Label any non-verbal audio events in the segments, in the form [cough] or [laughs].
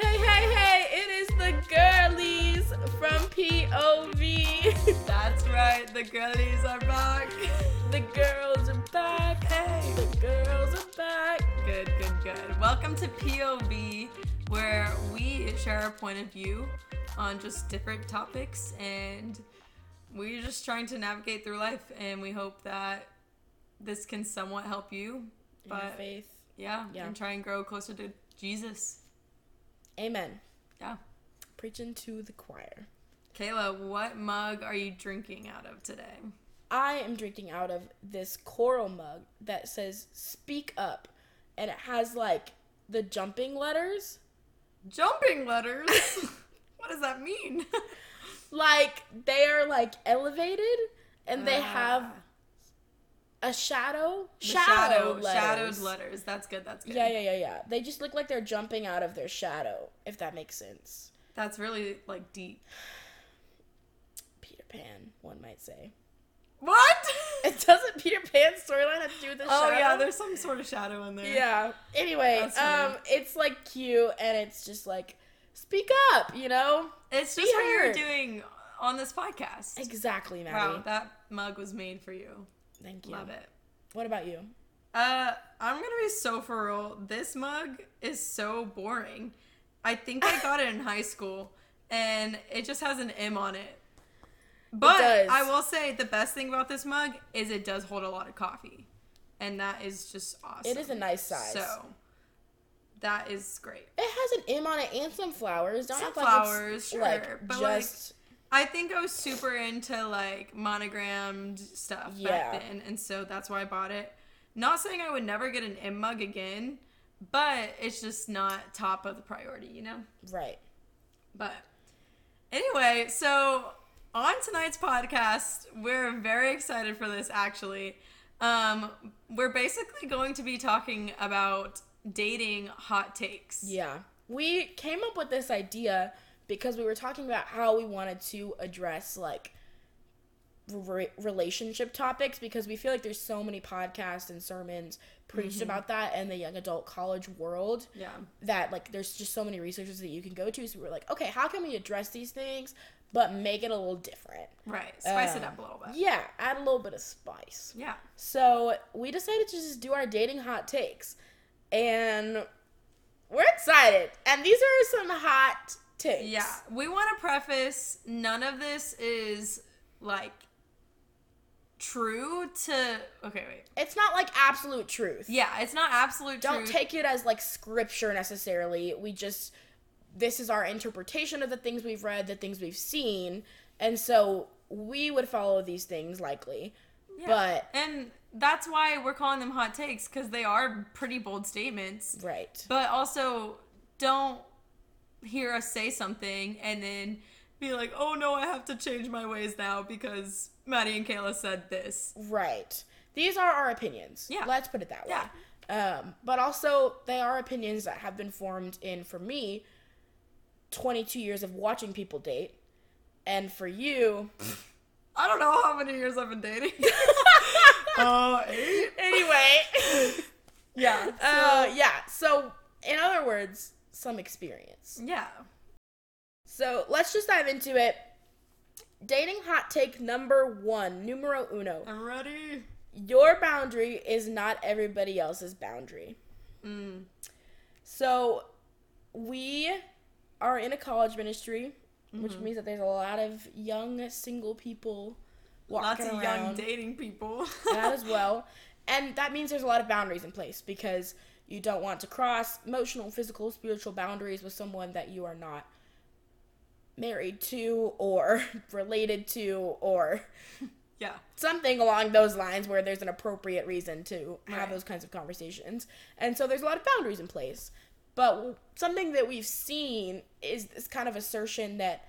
Hey, hey, hey, it is the girlies from POV. That's right, the girlies are back. the girls are back. Hey. The girls are back. Good, good, good. Welcome to POV, where we share our point of view on just different topics and we're just trying to navigate through life and we hope that this can somewhat help you. In your But faith. yeah, Yeah. and try and grow closer to Jesus. Amen. Yeah. Preaching to the choir. Kayla, what mug are you drinking out of today? I am drinking out of this coral mug that says speak up and it has like the jumping letters. Jumping letters? [laughs] what does that mean? [laughs] Like they are like elevated and they have Ah. A shadow. Shadow shadow, letters. shadowed letters. That's good. That's good. Yeah, yeah, yeah, yeah. They just look like they're jumping out of their shadow, if that makes sense. That's really like deep. Peter Pan, one might say. What? [laughs] It doesn't Peter Pan's storyline have to do with the oh shadow? Oh yeah, there's some sort of shadow in there. Yeah. Anyway, um, it's like cute and it's just like, speak up, you know? It's Be just what you're doing on this podcast. Exactly, Maddie. Wow, that mug was made for you. Thank you. Love it. What about you? Uh, I'm gonna be so for real. This mug is so boring. I think I got it in high school, and it just has an M on it. But does. I will say the best thing about this mug is it does hold a lot of coffee, and that is just awesome. It is a nice size. So that is great. It has an M on it and some flowers. Don't Some like flowers, it's sure, like but, like, just I think I was super into like monogrammed stuff Yeah. back then, and so that's why I bought it. Not saying I would never get an M mug again, but it's just not top of the priority, you know. right. But anyway, so on tonight's podcast, we're very excited for this. Actually, um, we're basically going to be talking about dating hot takes. Yeah. We came up with this idea because we were talking about how we wanted to address like re- relationship topics because we feel like there's so many podcasts and sermons preached about that in the young adult college world Yeah. that like there's just so many resources that you can go to so we're like okay how can we address these things but make it a little different Right. Spice it Uh, up a little bit. yeah add a little bit of spice Yeah. so we decided to just do our dating hot takes. And we're excited. And these are some hot takes. Yeah, we want to preface none of this is like true to okay, wait. It's not like absolute truth. Yeah, it's not absolute Don't truth. take it as like scripture necessarily. We just this is our interpretation of the things we've read, the things we've seen. And so we would follow these things likely. Yeah. But and that's why we're calling them hot takes cuz they are pretty bold statements. right. But also don't hear us say something and then be like, "Oh no, I have to change my ways now because Maddie and Kayla said this." Right. These are our opinions. Yeah. Let's put it that way. Yeah. Um, but also, they are opinions that have been formed in, for me, 22 years of watching people date. And for you, I don't know how many years I've been dating. [laughs] [laughs] uh, eight. anyway. [laughs] Yeah. uh, yeah. So, in other words, some experience. Yeah. So, let's just dive into it. Dating hot take number one, numero uno. I'm ready. Your boundary is not everybody else's boundary. Mm. So, we are in a college ministry, which means that there's a lot of young single people walking Lots of around. young dating people. that as [laughs] well. And that means there's a lot of boundaries in place because you don't want to cross emotional, physical, spiritual boundaries with someone that you are not married to or [laughs] related to or [laughs] yeah. something along those lines where there's an appropriate reason to have Right. those kinds of conversations. And so there's a lot of boundaries in place. But something that we've seen is this kind of assertion that,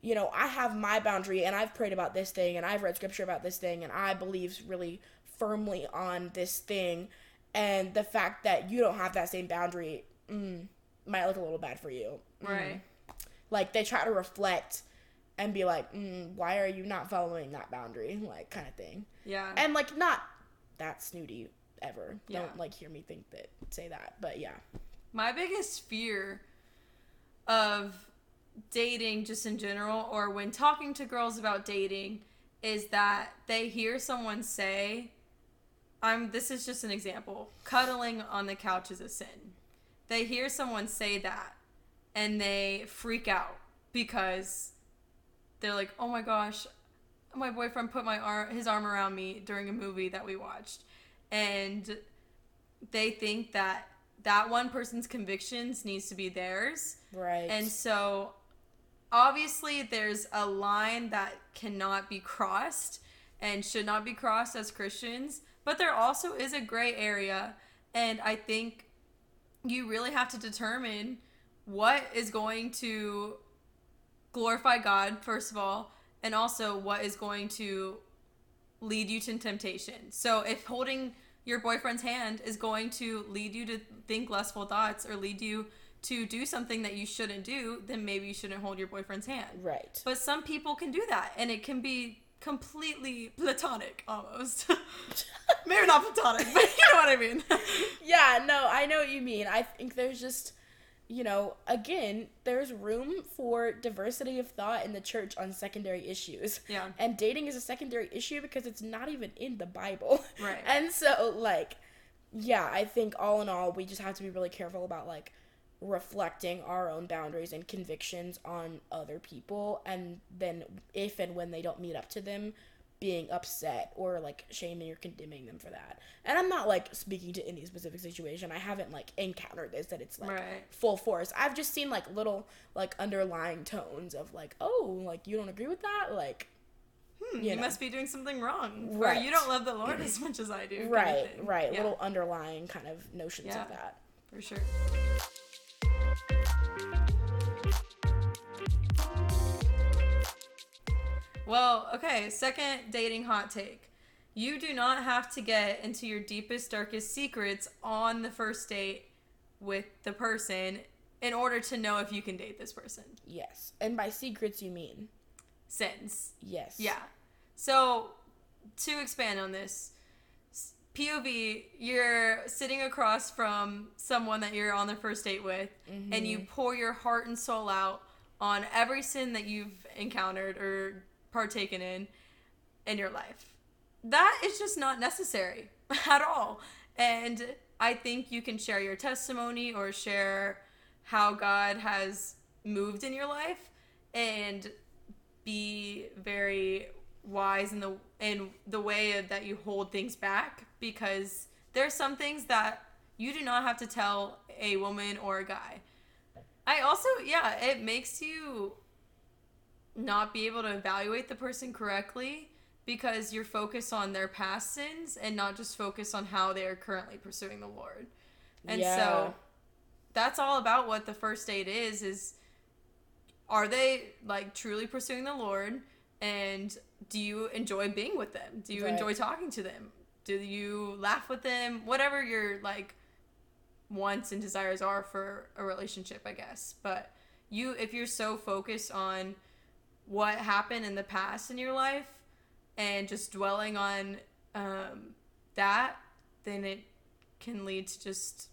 you know, I have my boundary and I've prayed about this thing and I've read scripture about this thing and I believe really firmly on this thing. And the fact that you don't have that same boundary mm, might look a little bad for you. Mm. Right. Like they try to reflect and be like, mm, why are you not following that boundary? Like, kind of thing. Yeah. And like, not that snooty ever. Yeah. Don't like hear me think that, say that. But yeah. My biggest fear of dating just in general or when talking to girls about dating is that they hear someone say I'm this is just an example. Cuddling on the couch is a sin. They hear someone say that and they freak out because they're like, "Oh my gosh, my boyfriend put my arm his arm around me during a movie that we watched." And they think that that one person's convictions needs to be theirs. Right. And so obviously there's a line that cannot be crossed and should not be crossed as Christians, but there also is a gray area and I think you really have to determine what is going to glorify God first of all and also what is going to lead you to temptation. So if holding your boyfriend's hand is going to lead you to think lustful thoughts or lead you to do something that you shouldn't do, then maybe you shouldn't hold your boyfriend's hand. Right. But some people can do that and it can be completely platonic almost. [laughs] maybe not platonic, but you know what I mean. [laughs] yeah, no, I know what you mean. I think there's just you know, again, there's room for diversity of thought in the church on secondary issues. Yeah. And dating is a secondary issue because it's not even in the Bible. Right. [laughs] And so, like, yeah, I think all in all, we just have to be really careful about, like, reflecting our own boundaries and convictions on other people. And then, if and when they don't meet up to them, being upset or like shaming or condemning them for that. And I'm not like speaking to any specific situation. I haven't like encountered this that it's like Right. full force. I've just seen like little like underlying tones of like, oh, like you don't agree with that? Like Hmm, You you, know. must be doing something wrong. Or Right. you don't love the Lord as much as I do. kind of right, right, Yeah, little underlying kind of notions Yeah. of that. for sure. Well, okay, second dating hot take. You do not have to get into your deepest, darkest secrets on the first date with the person in order to know if you can date this person. Yes. And by secrets you mean Sins. yes. Yeah. So, to expand on this, POV, you're sitting across from someone that you're on the first date with, and you mm-hmm. pour your heart and soul out on every sin that you've encountered or partaken in in your life. That is just not necessary [laughs] at all. And I think you can share your testimony or share how God has moved in your life and be very wise in the in the way that you hold things back because there's some things that you do not have to tell a woman or a guy. I also yeah, it makes you not be able to evaluate the person correctly because you're focused on their past sins and not just focused on how they are currently pursuing the Lord. And Yeah. so that's all about what the first date is is are they like truly pursuing the Lord and do you enjoy being with them? Do you Right. enjoy talking to them? Do you laugh with them? Whatever your like wants and desires are for a relationship, I guess. But you if you're so focused on what happened in the past in your life and just dwelling on um, that, then it can lead to just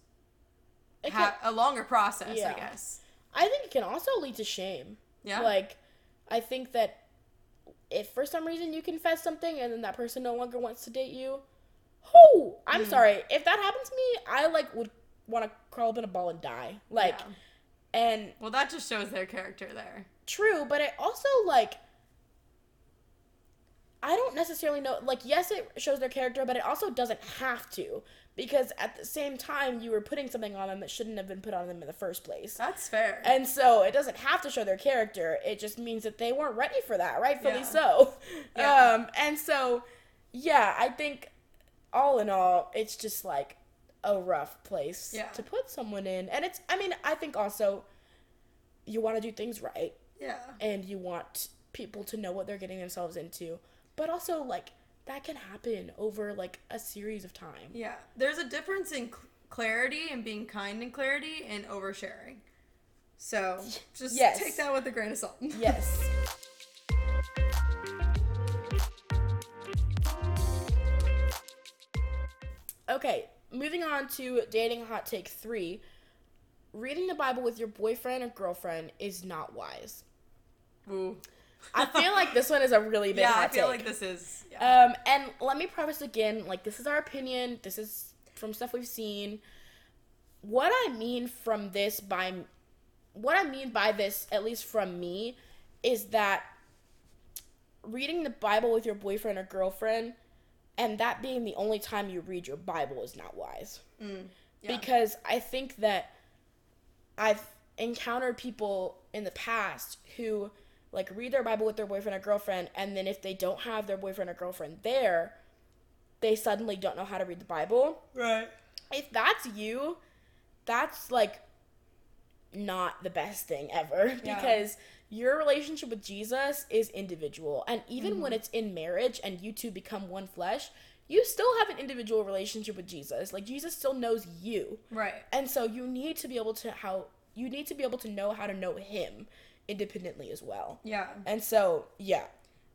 It ha- a longer process, Yeah. I guess. I think it can also lead to shame. Yeah. Like, I think that if for some reason you confess something and then that person no longer wants to date you, oh, I'm Mm. sorry. If that happened to me, I like would want to curl up in a ball and die. Like, Yeah. And well, that just shows their character there. true, but it also like. I don't necessarily know. Like, yes, it shows their character, but it also doesn't have to. Because at the same time, you were putting something on them that shouldn't have been put on them in the first place. That's fair. And so it doesn't have to show their character. It just means that they weren't ready for that, rightfully Yeah. so. [laughs] Yeah. Um, and so, yeah, I think all in all, it's just like a rough place Yeah. to put someone in. And it's, I mean, I think also you want to do things right yeah. and you want people to know what they're getting themselves into. But also, like, that can happen over like a series of time. Yeah. There's a difference in cl- clarity and being kind in clarity and oversharing. So [laughs] just Yes. take that with a grain of salt. [laughs] Yes. Okay, moving on to dating hot take three. reading the Bible with your boyfriend or girlfriend is not wise. Ooh. I feel like this one is a really big [laughs] yeah, I feel take. like this is. Yeah. Um, and let me preface again, like this is our opinion. This is from stuff we've seen. What I mean from this by, what I mean by this, at least from me, is that reading the Bible with your boyfriend or girlfriend, and that being the only time you read your Bible is not wise. Mm, yeah. Because I think that I've encountered people in the past who like read their Bible with their boyfriend or girlfriend, and then if they don't have their boyfriend or girlfriend there, they suddenly don't know how to read the Bible. right. If that's you, that's like not the best thing ever Yeah. because your relationship with Jesus is individual. And even when mm-hmm. it's in marriage and you two become one flesh, you still have an individual relationship with Jesus. Like Jesus still knows you. Right. And so you need to be able to how you need to be able to know how to know him independently as well. Yeah. And so, yeah.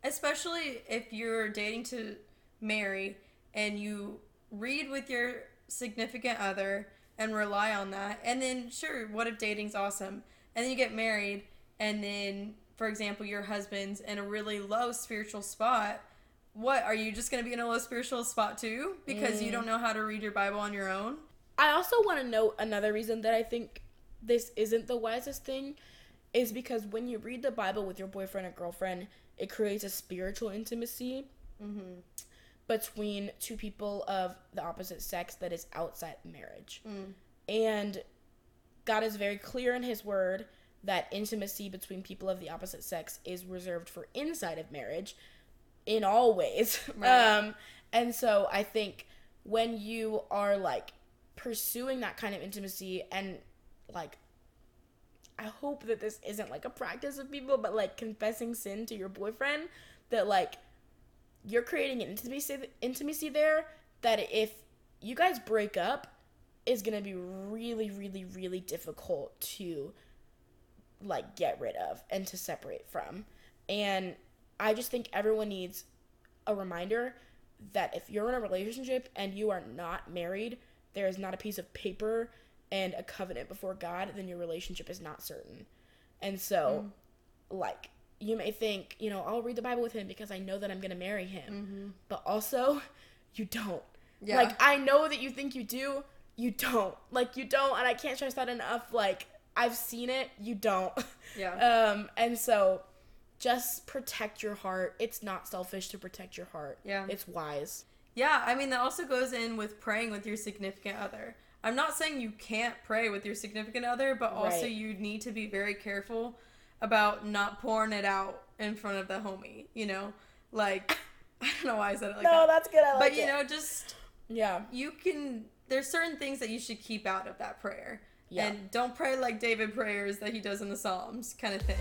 Especially if you're dating to marry and you read with your significant other and rely on that. And then, sure, what if dating's awesome? And then you get married, and then, for example, your husband's in a really low spiritual spot. What are you just going to be in a low spiritual spot too because you mm. don't know how to read your Bible on your own? I also want to note another reason that I think this isn't the wisest thing is because when you read the Bible with your boyfriend or girlfriend, it creates a spiritual intimacy mm-hmm. Between two people of the opposite sex that is outside marriage. And God is very clear in His Word that intimacy between people of the opposite sex is reserved for inside of marriage in all ways. [laughs] Right. Um, and so I think when you are like pursuing that kind of intimacy and like I hope that this isn't like a practice of people, but like confessing sin to your boyfriend that like you're creating an intimacy intimacy there that if you guys break up is going to be really really really difficult to like get rid of and to separate from. And I just think everyone needs a reminder that if you're in a relationship and you are not married, there is not a piece of paper and a covenant before God, then your relationship is not certain. And so, mm. like, you may think, you know, I'll read the Bible with him because I know that I'm going to marry him. But also, you don't. Yeah. Like, I know that you think you do, you don't. Like, you don't. And I can't stress that enough. Like, I've seen it, you don't. Yeah. [laughs] Um, and so just protect your heart. It's not selfish to protect your heart. Yeah. It's wise. Yeah, I mean that also goes in with praying with your significant other. I'm not saying you can't pray with your significant other, but also Right. you need to be very careful about not pouring it out in front of the homie, you know? Like [laughs] I don't know why I said it like no, that. No, that's good. I like but you it. know, just yeah. you can there's certain things that you should keep out of that prayer. Yeah. And don't pray like David prayers that he does in the Psalms kind of thing.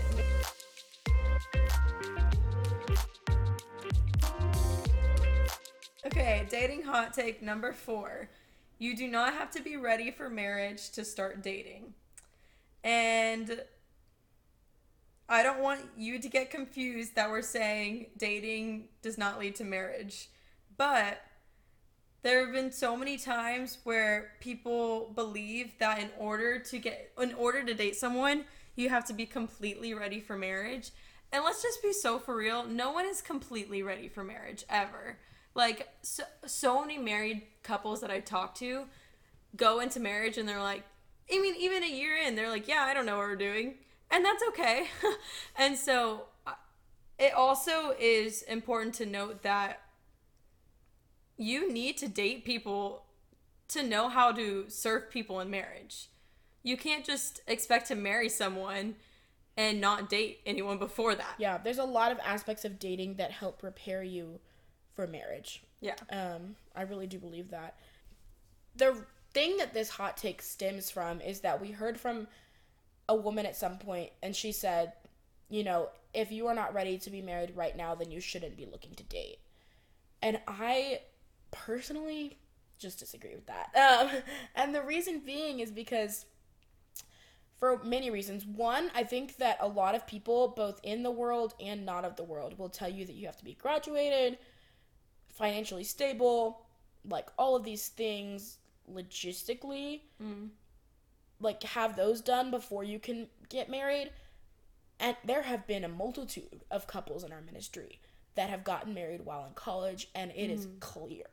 Okay, dating hot take number four. You do not have to be ready for marriage to start dating. And I don't want you to get confused that we're saying dating does not lead to marriage. But there have been so many times where people believe that in order to get in order to date someone, you have to be completely ready for marriage. And let's just be so for real, no one is completely ready for marriage ever. Like so, so many married couples that I talk to go into marriage and they're like I mean even a year in they're like, "Yeah, I don't know what we're doing." And that's okay. [laughs] and so it also is important to note that you need to date people to know how to serve people in marriage. You can't just expect to marry someone and not date anyone before that. Yeah, there's a lot of aspects of dating that help prepare you for marriage. Yeah. Um, I really do believe that. The thing that this hot take stems from is that we heard from a woman at some point, and she said, you know, if you are not ready to be married right now, then you shouldn't be looking to date. And I personally just disagree with that. [laughs] Um, and the reason being is because for many reasons. One, I think that a lot of people, both in the world and not of the world, will tell you that you have to be graduated, financially stable, like all of these things logistically. Like have those done before you can get married. And there have been a multitude of couples in our ministry that have gotten married while in college, and it is clear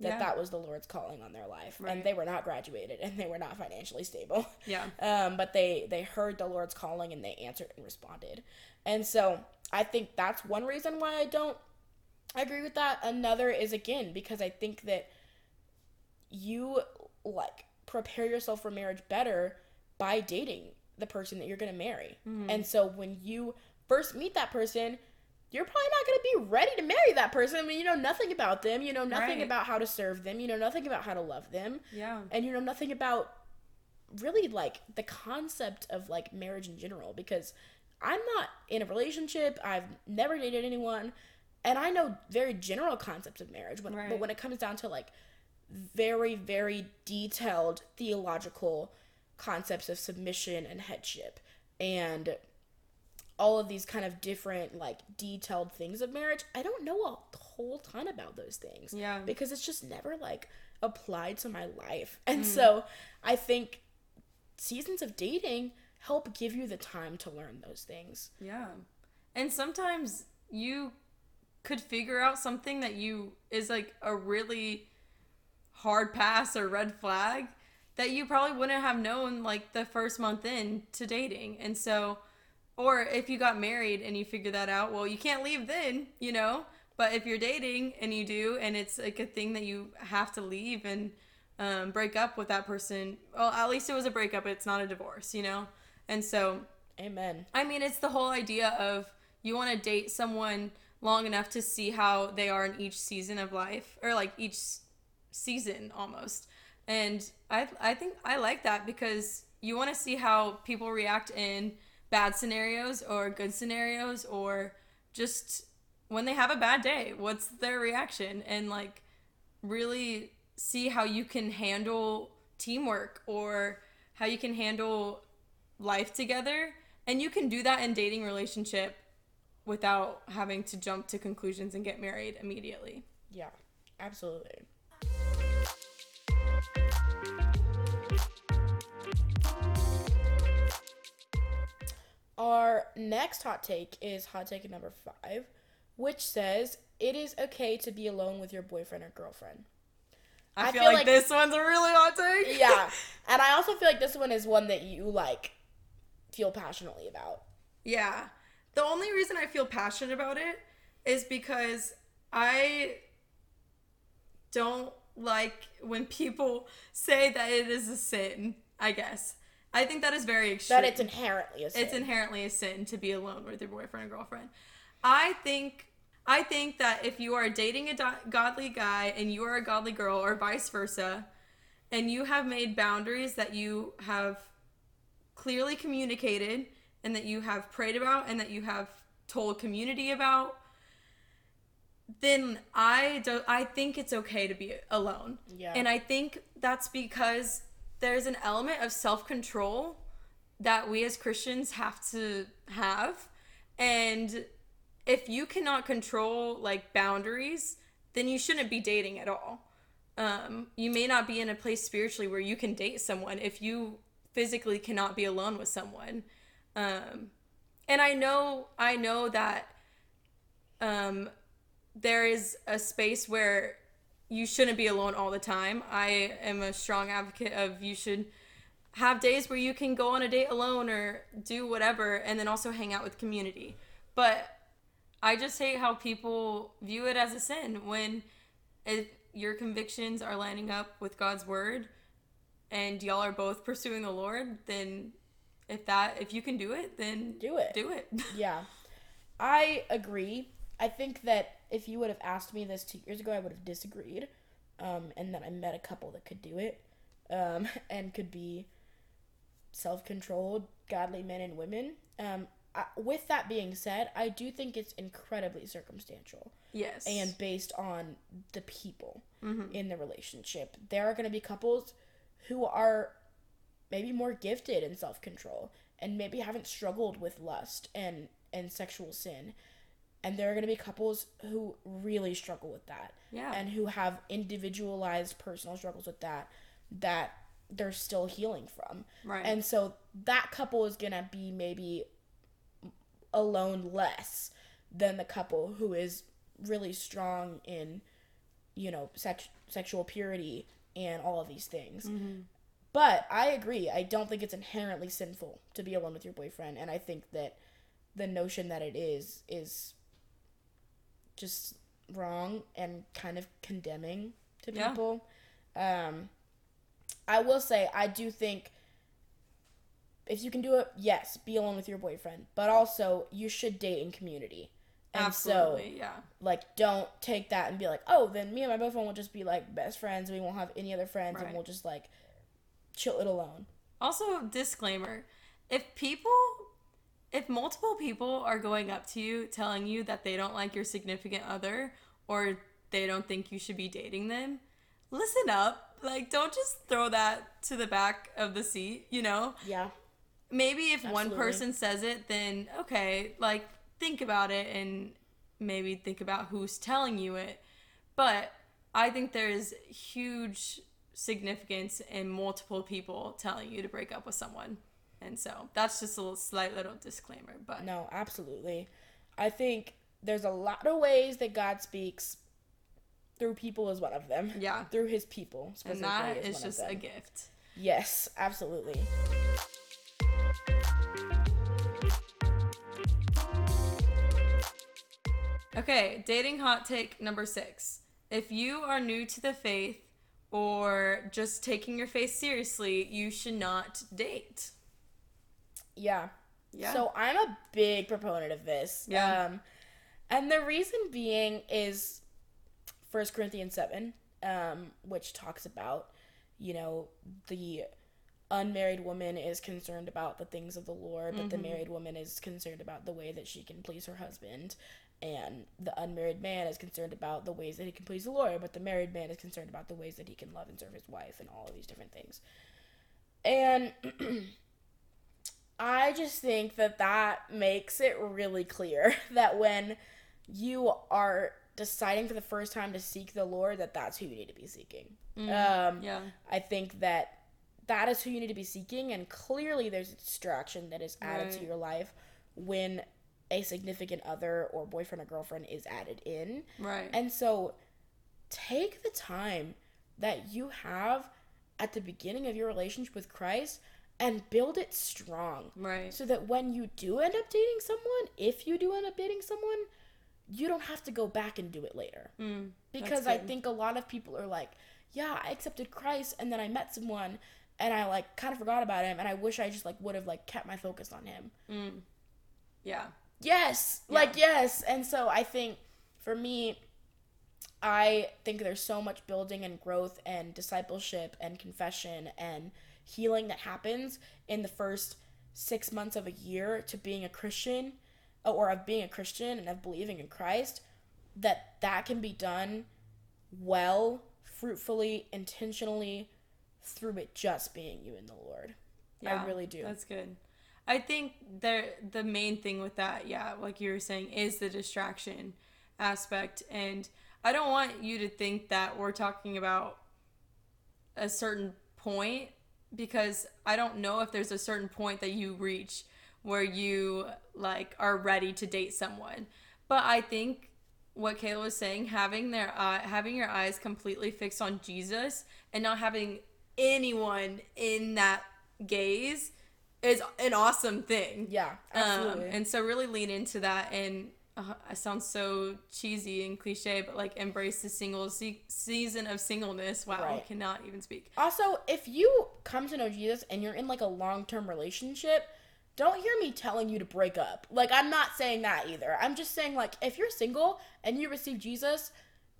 that Yeah. that was the Lord's calling on their life, Right. and they were not graduated, and they were not financially stable. Yeah. [laughs] Um, but they they heard the Lord's calling and they answered and responded, and so I think that's one reason why I don't agree with that. Another is again because I think that you like prepare yourself for marriage better by dating the person that you're going to marry. Mm-hmm. And so when you first meet that person, you're probably not going to be ready to marry that person. I mean, you know nothing about them, you know nothing Right. about how to serve them, you know nothing about how to love them, Yeah. and you know nothing about really like the concept of like marriage in general because I'm not in a relationship, I've never dated anyone, and I know very general concepts of marriage, when, but when it comes down to like very very detailed theological concepts of submission and headship. And all of these kind of different like detailed things of marriage i don't know a whole ton about those things. Yeah. because it's just never like applied to my life. And mm. so i think seasons of dating help give you the time to learn those things. Yeah. And sometimes you could figure out something that you is like a really hard pass or red flag that you probably wouldn't have known like the first month in to dating. And so or if you got married and you figure that out, well, you can't leave then, you know? But if you're dating and you do and it's like a thing that you have to leave and um, break up with that person, well, at least it was a breakup, it's not a divorce, you know? And so amen I mean, it's the whole idea of you want to date someone long enough to see how they are in each season of life, or like each season almost. And I, I think I like that because you want to see how people react in bad scenarios or good scenarios, or just when they have a bad day. What's their reaction? And like really see how you can handle teamwork or how you can handle life together and you can do that in dating relationship without having to jump to conclusions and get married immediately yeah absolutely Our next hot take is hot take number five, which says it is okay to be alone with your boyfriend or girlfriend. i, I feel, feel like, like- this one's a really hot take Yeah, [laughs] and I also feel like this one is one that you like feel passionately about. yeah the only reason i feel passionate about it is because i don't like when people [laughs] say that it is a sin i guess i think that is very extreme That it's inherently a sin. it's inherently a sin to be alone with your boyfriend or girlfriend. I think I think that if you are dating a do- godly guy and you are a godly girl or vice versa and you have made boundaries that you have clearly communicated and that you have prayed about and that you have told community about then I don't. I think it's okay to be alone. Yeah. And I think that's because there's an element of self-control that we as Christians have to have. And if you cannot control like boundaries, then you shouldn't be dating at all. Um, you may not be in a place spiritually where you can date someone if you physically cannot be alone with someone. Um, and I know, I know that um, there is a space where you shouldn't be alone all the time. I am a strong advocate of you should have days where you can go on a date alone or do whatever and then also hang out with community. But I just hate how people view it as a sin when if your convictions are lining up with God's word and y'all are both pursuing the Lord, then if that if you can do it, then Do it. Do it. [laughs] Yeah. I agree. I think that if you would have asked me this two years ago, I would have disagreed. Um, and then I met a couple that could do it um, [laughs] and could be self controlled, godly men and women. Um, I, with that being said, I do think it's incredibly circumstantial yes. and based on the people in the relationship. There are going to be couples who are maybe more gifted in self control and maybe haven't struggled with lust and, and sexual sin. And there are going to be couples who really struggle with that Yeah. and who have individualized personal struggles with that that they're still healing from. Right. And so that couple is going to be maybe alone less than the couple who is really strong in you know sex- sexual purity and all of these things. Mm-hmm. But I agree. I don't think it's inherently sinful to be alone with your boyfriend and I think that the notion that it is is just wrong and kind of condemning to Yeah. people. Um I will say I do think if you can do it, yes, be alone with your boyfriend, but also you should date in community. And Absolutely. so, yeah. like, don't take that and be like, oh, then me and my boyfriend will just be like best friends. We won't have any other friends, Right. and we'll just like chill it alone. Also, disclaimer: if people, if multiple people are going up to you telling you that they don't like your significant other or they don't think you should be dating them, listen up. Like, don't just throw that to the back of the seat. You know, Yeah, maybe if one person says it, then okay, like think about it and maybe think about who's telling you it. But I think there's huge significance in multiple people telling you to break up with someone. And so that's just a little slight little disclaimer. But no, absolutely. I think there's a lot of ways that God speaks. Through people is one of them. yeah. Through His people, And that is is just a gift. Yes, absolutely. Okay, dating hot take number six. If you are new to the faith or just taking your faith seriously, you should not date. Yeah. Yeah. So I'm a big proponent of this. Yeah. Um, and the reason being is First Corinthians 7, um, which talks about, you know, the unmarried woman is concerned about the things of the Lord, but the married woman is concerned about the way that she can please her husband. And the unmarried man is concerned about the ways that he can please the Lord, but the married man is concerned about the ways that he can love and serve his wife and all of these different things. And [clears throat] I just think that that makes it really clear [laughs] that when you are deciding for the first time to seek the Lord, that that's who you need to be seeking. Um, Yeah. I think that that is who you need to be seeking, and clearly there's a distraction that is added to your life when a significant other or boyfriend or girlfriend is added in. Right. And so take the time that you have at the beginning of your relationship with Christ and build it strong. right. So that when you do end up dating someone, if you do end up dating someone, you don't have to go back and do it later. Mm, Because I think a lot of people are like, yeah, I accepted Christ and then I met someone and I like kind of forgot about him and I wish I just like would have like kept my focus on him. mm. Yeah. Yes, like yes. And so I think for me, I think there's so much building and growth and discipleship and confession and healing that happens in the first six months of a year to being a Christian uh, or of being a Christian and of believing in Christ that that can be done well, fruitfully, intentionally through it just being you and the Lord. Yeah, I really do. That's good. I think there the main thing with that, yeah, like you were saying, is the distraction aspect. And I don't want you to think that we're talking about a certain point because I don't know if there's a certain point that you reach where you like are ready to date someone. But I think what Kayla was saying, having their eye, having your eyes completely fixed on Jesus and not having anyone in that gaze is an awesome thing. Yeah, Um, absolutely. and so really lean into that and uh, I sound so cheesy and cliche, but like embrace the single se- season of singleness. Wow, I cannot even speak. Also, if you come to know Jesus and you're in like a long term relationship, don't hear me telling you to break up. Like, I'm not saying that either. I'm just saying, like, if you're single and you receive Jesus,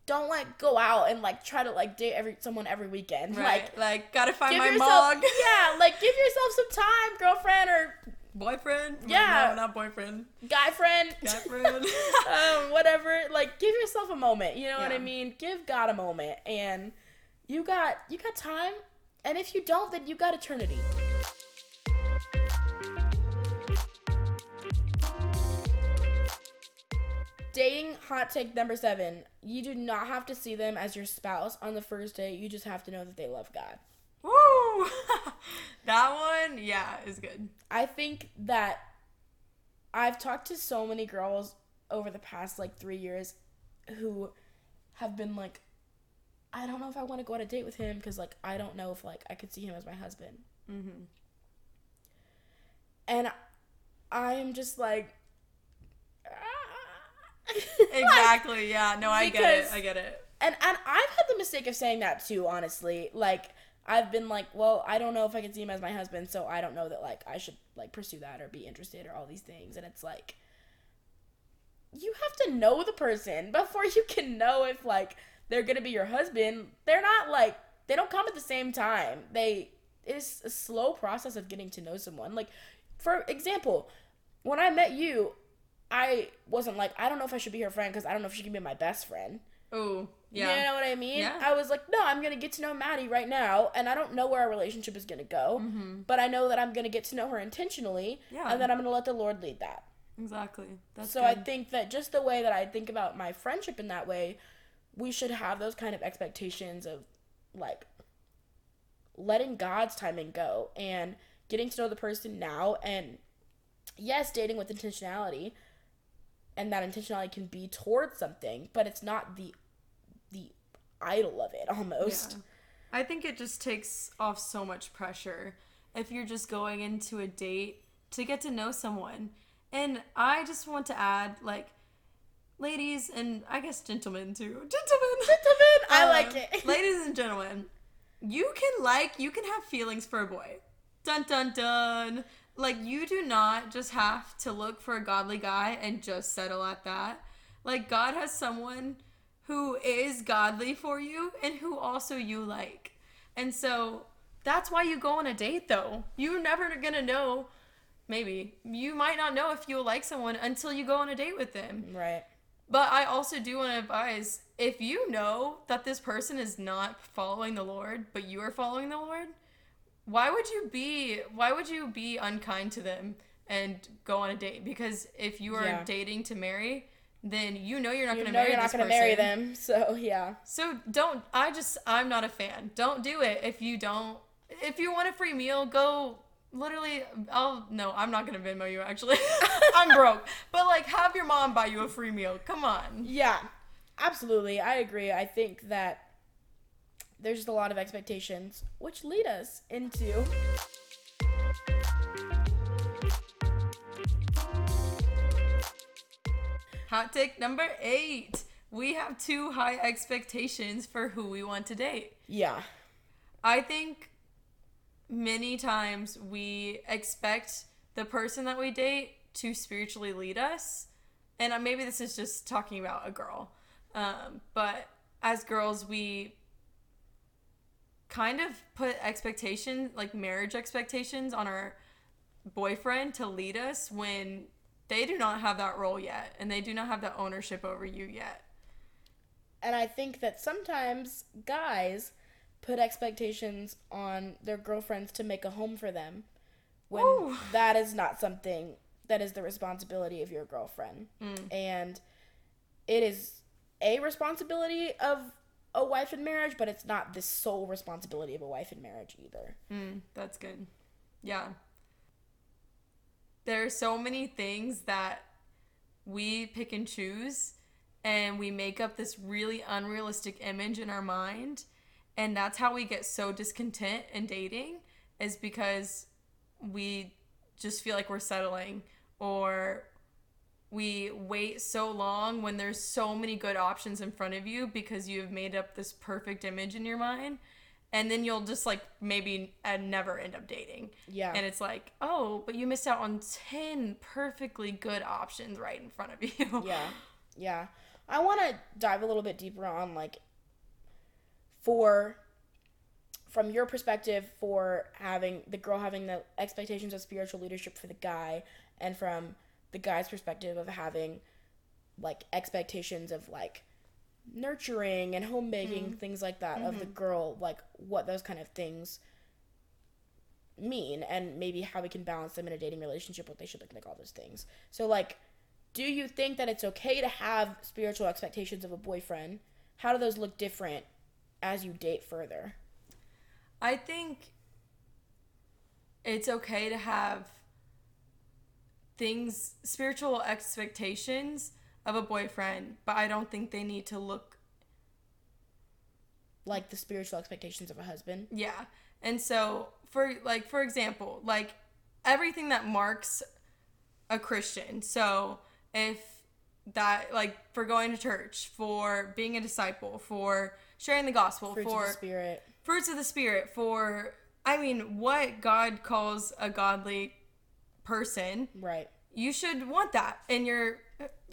don't like go out and like try to like date every someone every weekend. [laughs] Right, Like, like, gotta find my yourself, mog, [laughs] yeah, like give yourself some time, girlfriend or boyfriend. Yeah. no, not boyfriend, guy friend, guy friend. [laughs] [laughs] um, whatever. Like, give yourself a moment. You know what I mean? Give God a moment, and you got you got time. And if you don't, then you got eternity. Dating hot take number seven. You do not have to see them as your spouse on the first date. You just have to know that they love God. Woo! [laughs] That one, yeah, is good. I think that I've talked to so many girls over the past like three years who have been like, I don't know if I want to go on a date with him because like I don't know if like I could see him as my husband. Mm-hmm. And I am just like, [laughs] Exactly. Yeah. No, I get it. I get it. and and I've had the mistake of saying that too. Honestly, like I've been like, well, I don't know if I can see him as my husband, so I don't know that like I should like pursue that or be interested or all these things. And it's like, you have to know the person [laughs] before you can know if like they're gonna be your husband. They're not like they don't come at the same time. They it's a slow process of getting to know someone. Like, for example, when I met you, I wasn't like I don't know if I should be her friend because I don't know if she can be my best friend. Oh, yeah. You know what I mean? Yeah. I was like, no, I'm gonna get to know Maddie right now, and I don't know where our relationship is gonna go, but I know that I'm gonna get to know her intentionally, Mm-hmm. Yeah. and then I'm gonna let the Lord lead that. Exactly. That's so good. I think that just the way that I think about my friendship in that way, we should have those kind of expectations of like letting God's timing go and getting to know the person now and yes, dating with intentionality and that intentionality can be towards something, but it's not the idol of it almost. Yeah. I think it just takes off so much pressure if you're just going into a date to get to know someone. And I just want to add, like, ladies and I guess gentlemen too. [laughs] Gentlemen. Gentlemen, I Um, like it. [laughs] ladies and gentlemen, you can like, you can have feelings for a boy. Dun dun dun. Like, you do not just have to look for a godly guy and just settle at that. Like, God has someone who is godly for you and who also you like. And so that's why you go on a date, though. You're never gonna know. Maybe you might not know if you'll like someone until you go on a date with them. Right. But I also do want to advise if you know that this person is not following the Lord, but you are following the Lord, why would you be why would you be unkind to them and go on a date? Because if you are Yeah. dating to marry, then you know you're not You going to know marry you're not this gonna marry them, so yeah. So don't I just I'm not a fan. Don't do it if you don't if you want a free meal, go literally I'll no, I'm not gonna Venmo you actually. [laughs] I'm broke. But like have your mom buy you a free meal. Come on. Yeah, absolutely. I agree. I think that there's just a lot of expectations, which lead us into. Hot take number eight. We have too high expectations for who we want to date. Yeah. I think many times we expect the person that we date to spiritually lead us. And maybe this is just talking about a girl. Um, but as girls, we kind of put expectation, like marriage expectations, on our boyfriend to lead us when they do not have that role yet and they do not have that ownership over you yet. And I think that sometimes guys put expectations on their girlfriends to make a home for them when Ooh. that is not something that is the responsibility of your girlfriend. And it is a responsibility of a wife in marriage, but it's not the sole responsibility of a wife in marriage either. Mm, that's good. Yeah. There are so many things that we pick and choose, and we make up this really unrealistic image in our mind. And that's how we get so discontent in dating, is because we just feel like we're settling, or we wait so long when there's so many good options in front of you because you have made up this perfect image in your mind and then you'll just like maybe and uh, never end up dating. Yeah. and it's like oh but you missed out on 10 perfectly good options right in front of you. [laughs] Yeah. Yeah. I want to dive a little bit deeper on like for from your perspective for having the girl having the expectations of spiritual leadership for the guy and from the guy's perspective of having like expectations of like nurturing and homemaking mm-hmm. things like that of the mm-hmm. girl like what those kind of things mean and maybe how we can balance them in a dating relationship what they should look like all those things. So like do you think that it's okay to have spiritual expectations of a boyfriend? How do those look different as you date further? I think it's okay to have things spiritual expectations of a boyfriend, but I don't think they need to look like the spiritual expectations of a husband. Yeah. And so for like for example, like everything that marks a Christian. So if that like for going to church, for being a disciple, for sharing the gospel, Fruits for of the spirit. fruits of the spirit, for I mean, what God calls a godly person, Right. you should want that in your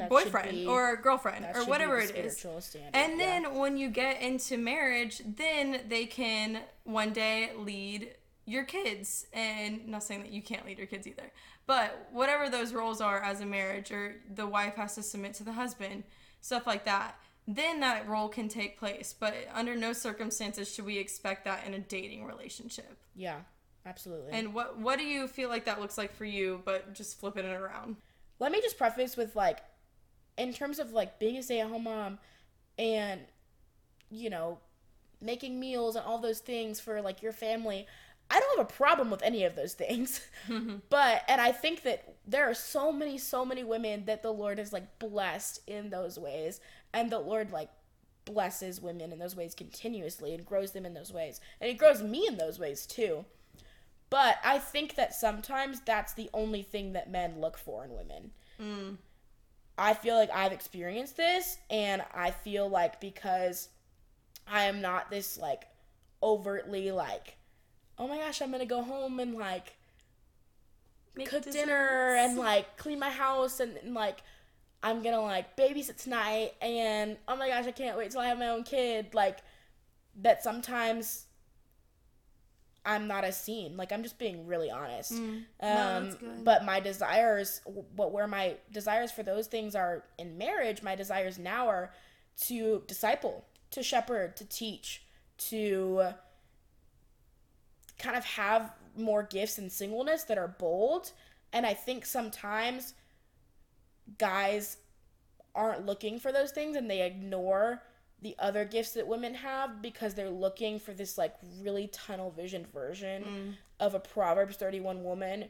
boyfriend or girlfriend or whatever it is. standard, And yeah. then when you get into marriage, then they can one day lead your kids. And not saying that you can't lead your kids either, but whatever those roles are as a marriage, or the wife has to submit to the husband, stuff like that. Then that role can take place. But under no circumstances should we expect that in a dating relationship. Yeah, absolutely. And what what do you feel like that looks like for you? But just flipping it around. Let me just preface with like in terms of like being a stay-at-home mom and you know making meals and all those things for like your family i don't have a problem with any of those things. [laughs] [laughs] But and i think that there are so many so many women that the lord has like blessed in those ways and the lord like blesses women in those ways continuously and grows them in those ways and it grows me in those ways too but I think that sometimes that's the only thing that men look for in women. Mm. I feel like I've experienced this, and I feel like because I am not this like overtly like, oh my gosh, I'm gonna go home and like Make cook desserts. dinner and like clean my house and, and like I'm gonna like babysit tonight and oh my gosh I can't wait till I have my own kid like that sometimes I'm not as seen like I'm just being really honest um Mm. that's good. but my desires but where my desires for those things are in marriage my desires now are to disciple to shepherd to teach to kind of have more gifts in singleness that are bold. And I think sometimes guys aren't looking for those things and they ignore the other gifts that women have because they're looking for this like really tunnel vision version mm. of a Proverbs 31 woman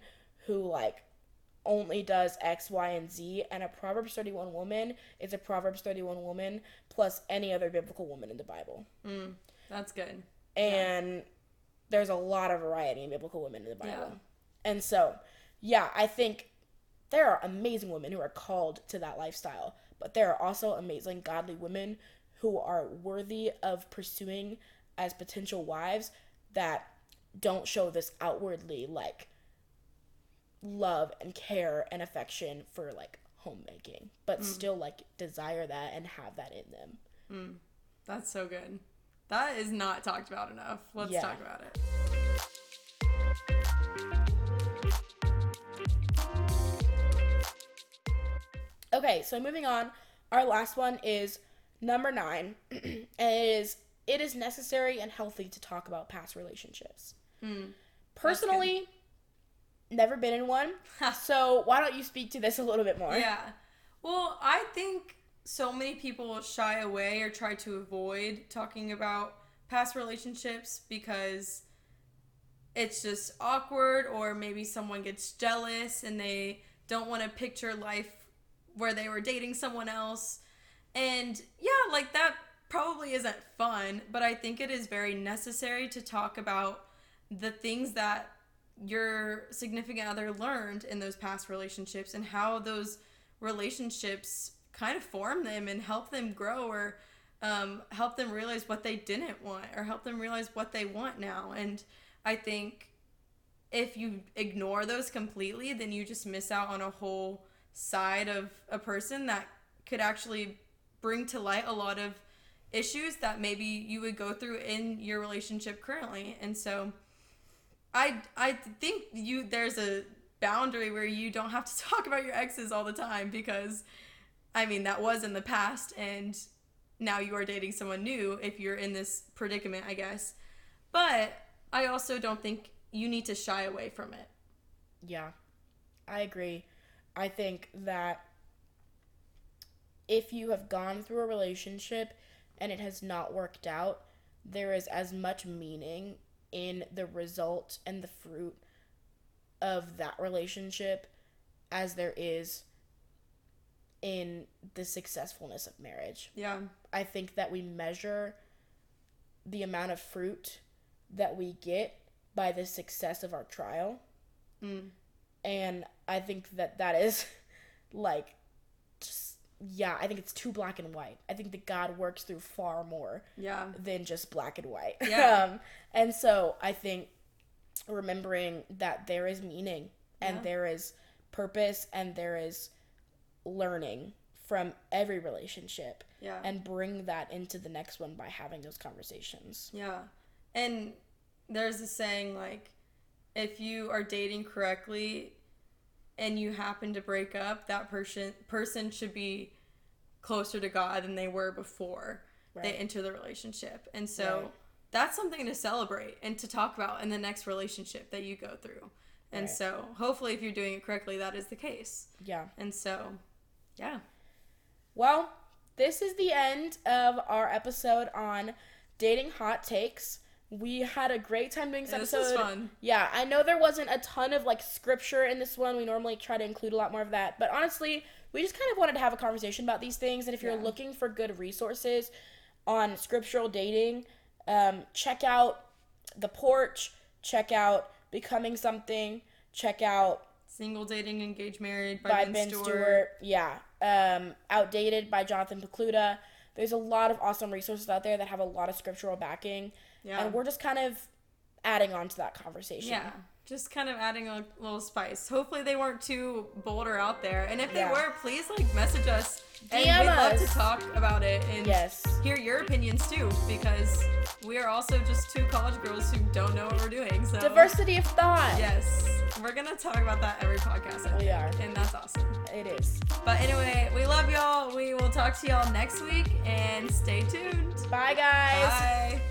who like only does X, Y, and Z, and a Proverbs 31 woman is a Proverbs 31 woman plus any other biblical woman in the Bible. Mm. That's good. And there's a lot of variety in biblical women in the Bible. Yeah. And so, yeah, I think there are amazing women who are called to that lifestyle, but there are also amazing godly women who are worthy of pursuing as potential wives that don't show this outwardly like love and care and affection for like homemaking, but mm. still like desire that and have that in them. Mm. That's so good. That is not talked about enough. Let's Yeah. talk about it. Okay, so moving on, our last one is number nine. [clears throat] is it is necessary and healthy to talk about past relationships. Hmm. Personally, never been in one. [laughs] so why don't you speak to this a little bit more? Yeah. Well, I think so many people shy away or try to avoid talking about past relationships because it's just awkward or maybe someone gets jealous and they don't want to picture life where they were dating someone else. And yeah, like that probably isn't fun, but I think it is very necessary to talk about the things that your significant other learned in those past relationships and how those relationships kind of form them and help them grow or um, help them realize what they didn't want or help them realize what they want now. And I think if you ignore those completely, then you just miss out on a whole side of a person that could actually bring to light a lot of issues that maybe you would go through in your relationship currently. And so I I think you there's a boundary where you don't have to [laughs] talk about your exes all the time because I mean that was in the past and now you are dating someone new if you're in this predicament, I guess. But I also don't think you need to shy away from it. Yeah, I agree. I think that if you have gone through a relationship and it has not worked out, there is as much meaning in the result and the fruit of that relationship as there is in the successfulness of marriage. Yeah. I think that we measure the amount of fruit that we get by the success of our trial. Mm. And I think that that is [laughs] like yeah, I think it's too black and white. I think that God works through far more Yeah. than just black and white. Yeah. [laughs] um, and so I think remembering that there is meaning and Yeah. there is purpose and there is learning from every relationship Yeah. and bring that into the next one by having those conversations. Yeah. And there's a saying like if you are dating correctly and you happen to break up, that person person should be closer to God than they were before they enter the relationship. And so Right. that's something to celebrate and to talk about in the next relationship that you go through. And Right. so hopefully if you're doing it correctly that is the case. Yeah. And so yeah. Well, this is the end of our episode on dating hot takes. We had a great time doing this this episode. was fun. Yeah, I know there wasn't a ton of like scripture in this one. We normally try to include a lot more of that, but honestly, we just kind of wanted to have a conversation about these things. And if you're Yeah. looking for good resources on scriptural dating, um, check out the porch. Check out becoming something. Check out Single dating engaged married by, by Ben, Ben, Stuart. Stuart. Yeah. Um, Outdated by Jonathan Pokluda. There's a lot of awesome resources out there that have a lot of scriptural backing, Yeah. and we're just kind of adding on to that conversation. Yeah, just kind of adding a little spice. Hopefully they weren't too bold or out there, and if they Yeah. were, please like message us, and DM we'd love to talk about it and Yes. hear your opinions too, because we are also just two college girls who don't know what we're doing. So Diversity of thought. Yes, we're gonna talk about that every podcast. I We think, are. and that's awesome. It is. But anyway, we love y'all. We will talk to y'all next week, and stay tuned. Bye, guys. Bye.